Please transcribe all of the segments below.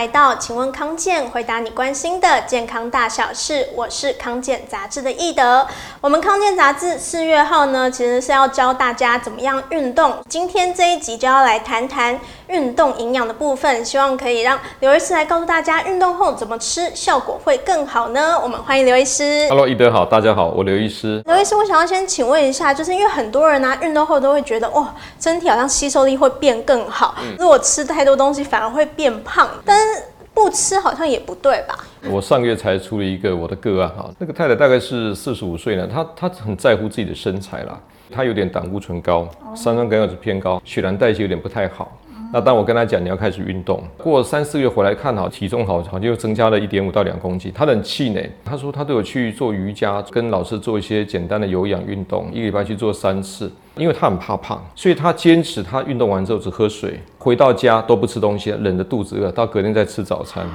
来到，请问康健，回答你关心的健康大小事。我是康健杂志的易德。我们康健杂志四月号呢，其实是要教大家怎么样运动。今天这一集就要来谈谈运动营养的部分，希望可以让刘医师来告诉大家运动后怎么吃效果会更好呢？我们欢迎刘医师。Hello，易德好，大家好，我刘医师。刘医师，我想要先请问一下，就是因为很多人呢、啊，运动后都会觉得哇，身体好像吸收力会变更好，嗯、如果吃太多东西反而会变胖。但是不吃好像也不对吧？我上个月才出了一个我的个案哈，那个太太大概是四十五岁呢，她她很在乎自己的身材啦，她有点胆固醇高，三酸甘油酯偏高，血糖代谢有点不太好。那当我跟他讲，你要开始运动，过三四个月回来看好体重好，好像又增加了一点五到两公斤，他很气馁。他说他都有去做瑜伽，跟老师做一些简单的有氧运动，一个礼拜去做三次。因为他很怕胖，所以他坚持他运动完之后只喝水，回到家都不吃东西，忍着肚子饿，到隔天再吃早餐，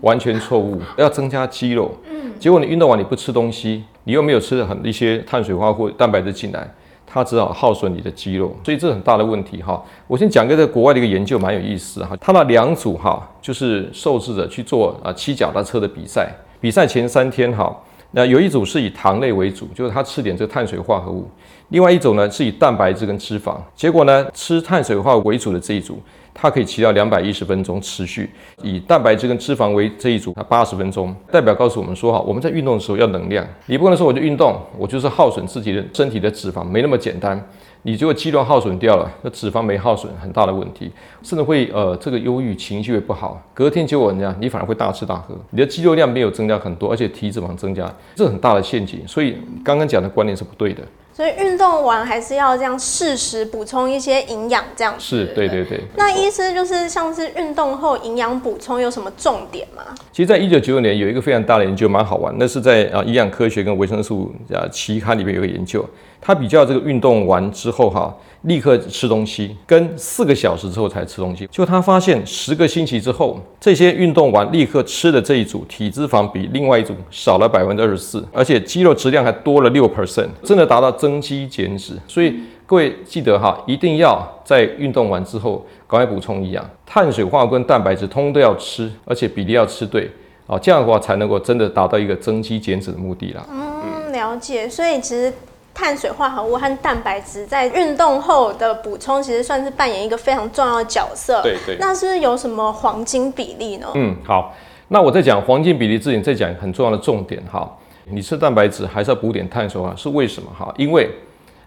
完全错误。要增加肌肉，嗯结果你运动完你不吃东西，你又没有吃很一些碳水化合物、蛋白质进来。它只好耗损你的肌肉，所以这很大的问题哈。我先讲一个在国外的一个研究，蛮有意思哈。他那两组哈，就是受试者去做啊七脚踏车的比赛，比赛前三天哈，那有一组是以糖类为主，就是他吃点这个碳水化合物；另外一组呢是以蛋白质跟脂肪。结果呢，吃碳水化为主的这一组。它可以骑到两百一十分钟持续，以蛋白质跟脂肪为这一组，它八十分钟，代表告诉我们说哈，我们在运动的时候要能量，你不能说我就运动，我就是耗损自己的身体的脂肪，没那么简单。你如果肌肉耗损掉了，那脂肪没耗损，很大的问题，甚至会呃这个忧郁情绪会不好，隔天结果怎样？你反而会大吃大喝，你的肌肉量没有增加很多，而且体脂肪增加，这很大的陷阱。所以刚刚讲的观念是不对的。所以运动完还是要这样适时补充一些营养，这样。是，对对对。那医师就是像是运动后营养补充有什么重点吗？其实，在一九九九年有一个非常大的研究，蛮好玩。那是在啊营养科学跟维生素啊期刊里面有个研究，它比较这个运动完之后哈。立刻吃东西，跟四个小时之后才吃东西，就他发现十个星期之后，这些运动完立刻吃的这一组体脂肪比另外一组少了百分之二十四，而且肌肉质量还多了六 percent，真的达到增肌减脂。所以各位记得哈，一定要在运动完之后赶快补充营养，碳水化合物跟蛋白质通通都要吃，而且比例要吃对啊，这样的话才能够真的达到一个增肌减脂的目的啦。嗯，了解。所以其实。碳水化合物和蛋白质在运动后的补充，其实算是扮演一个非常重要的角色。对对。那是不是有什么黄金比例呢？嗯，好。那我在讲黄金比例之前，再讲很重要的重点哈。你吃蛋白质还是要补点碳水化，是为什么哈？因为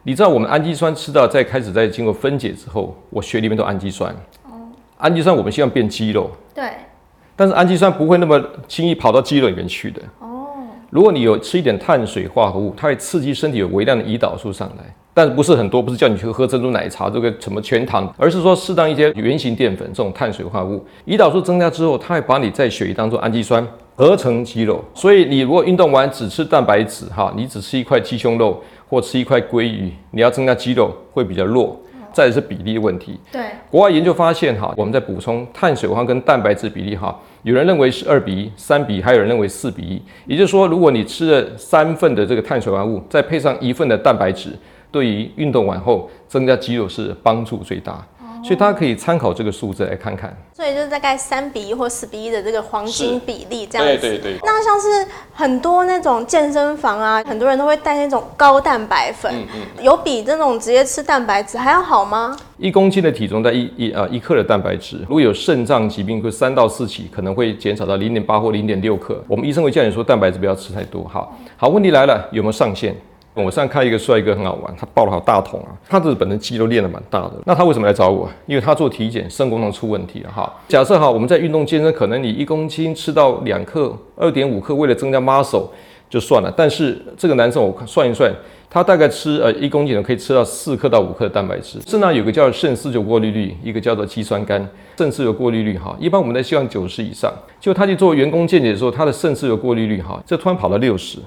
你知道我们氨基酸吃到在开始在经过分解之后，我血里面都氨基酸。哦。氨基酸我们希望变肌肉。对。但是氨基酸不会那么轻易跑到肌肉里面去的。哦如果你有吃一点碳水化合物，它会刺激身体有微量的胰岛素上来，但不是很多，不是叫你去喝珍珠奶茶这个什么全糖，而是说适当一些原型淀粉这种碳水化合物，胰岛素增加之后，它会把你在血液当中氨基酸合成肌肉。所以你如果运动完只吃蛋白质，哈，你只吃一块鸡胸肉或吃一块鲑鱼，你要增加肌肉会比较弱。再是比例问题。对，国外研究发现哈，我们在补充碳水化合物跟蛋白质比例哈，有人认为是二比一、三比一，还有人认为四比一。也就是说，如果你吃了三份的这个碳水化合物，再配上一份的蛋白质，对于运动完后增加肌肉是帮助最大。所以大家可以参考这个数字来看看，所以就是大概三比一或四比一的这个黄金比例这样子。对对对。那像是很多那种健身房啊，很多人都会带那种高蛋白粉，嗯嗯，有比这种直接吃蛋白质还要好吗？一公斤的体重在一一呃一克的蛋白质，如果有肾脏疾病，会三到四起可能会减少到零点八或零点六克。我们医生会叫你说蛋白质不要吃太多。好，好，问题来了，有没有上限？我上次看一个帅哥很好玩，他抱了好大桶啊，他这本身肌肉练得蛮大的。那他为什么来找我？因为他做体检，肾功能出问题了哈。假设哈，我们在运动健身，可能你一公斤吃到两克、二点五克，为了增加 muscle 就算了。但是这个男生我算一算，他大概吃呃一公斤可以吃到四克到五克的蛋白质。肾脏有个叫肾丝球过滤率，一个叫做肌酸酐。肾丝球过滤率哈，一般我们在希望九十以上。就他去做员工健检的时候，他的肾丝球过滤率哈，这突然跑到六十，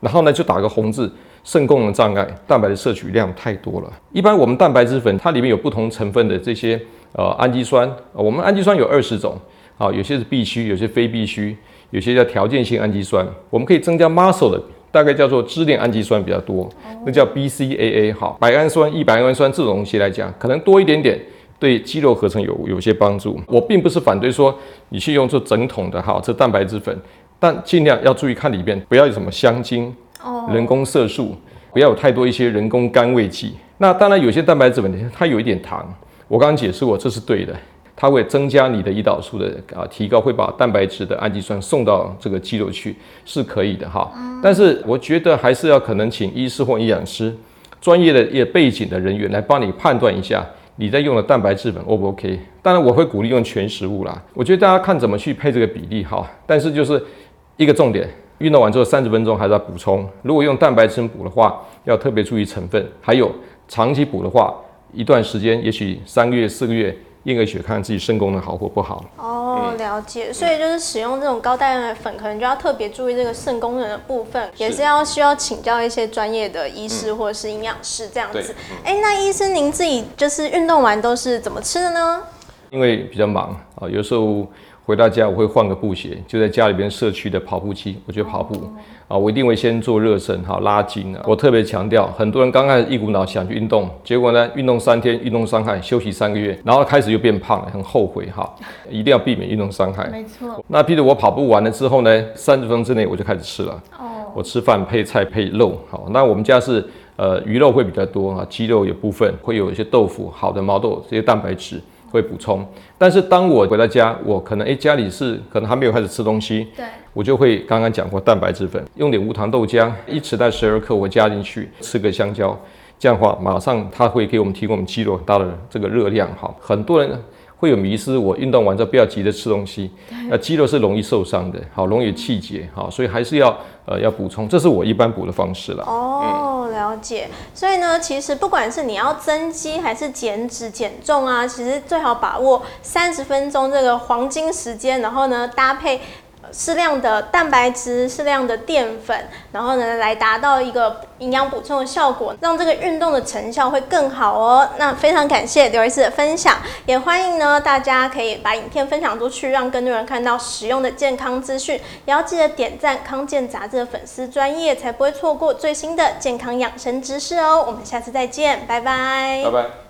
然后呢就打个红字。肾功能障碍，蛋白的摄取量太多了。一般我们蛋白质粉，它里面有不同成分的这些呃氨基酸，我们氨基酸有二十种，啊，有些是必须，有些非必须，有些叫条件性氨基酸。我们可以增加 muscle 的，大概叫做支链氨基酸比较多，那叫 BCAA。好，白氨酸、异白氨酸这种东西来讲，可能多一点点，对肌肉合成有有些帮助。我并不是反对说你去用这整桶的哈这蛋白质粉，但尽量要注意看里边不要有什么香精、哦人工色素，不要有太多一些人工甘味剂。那当然有些蛋白质粉它有一点糖，我刚刚解释过这是对的。它会增加你的胰岛素的啊，提高会把蛋白质的氨基酸送到这个肌肉去，是可以的哈。但是我觉得还是要可能请医师或营养师专业的一个背景的人员来帮你判断一下你在用的蛋白质粉 O 不 OK。当然我会鼓励用全食物啦。我觉得大家看怎么去配这个比例哈。但是就是一个重点，运动完之后三十分钟还是要补充。如果用蛋白质补的话，要特别注意成分。还有长期补的话，一段时间，也许三个月、四个月。验个血，看看自己肾功能好或不好。哦，了解。所以就是使用这种高蛋白粉，可能就要特别注意这个肾功能的部分，也是要需要请教一些专业的医师或者是营养师这样子。哎、嗯欸，那医生您自己就是运动完都是怎么吃的呢？因为比较忙啊，有时候。回到家我会换个布鞋，就在家里边社区的跑步机。我觉得跑步啊，我一定会先做热身，哈，拉筋啊。我特别强调，很多人刚开始一股脑想去运动，结果呢，运动三天运动伤害，休息三个月，然后开始又变胖了，很后悔哈。一定要避免运动伤害。没错。那譬如我跑步完了之后呢，三十分钟之内我就开始吃了。哦。我吃饭配菜配肉，好。那我们家是呃鱼肉会比较多啊，鸡肉有部分会有一些豆腐，好的毛豆这些蛋白质。会补充，但是当我回到家，我可能诶家里是可能还没有开始吃东西，对，我就会刚刚讲过蛋白质粉，用点无糖豆浆，一匙带十二克，我加进去，吃个香蕉，这样的话马上它会给我们提供我们肌肉很大的这个热量哈。很多人会有迷失，我运动完之后不要急着吃东西，那肌肉是容易受伤的，好容易气结，好，所以还是要呃要补充，这是我一般补的方式了。哦。嗯了解，所以呢，其实不管是你要增肌还是减脂减重啊，其实最好把握三十分钟这个黄金时间，然后呢搭配。适量的蛋白质，适量的淀粉，然后呢，来达到一个营养补充的效果，让这个运动的成效会更好哦。那非常感谢刘医师的分享，也欢迎呢大家可以把影片分享出去，让更多人看到实用的健康资讯。也要记得点赞康健杂志的粉丝专业，才不会错过最新的健康养生知识哦。我们下次再见，拜拜。拜拜。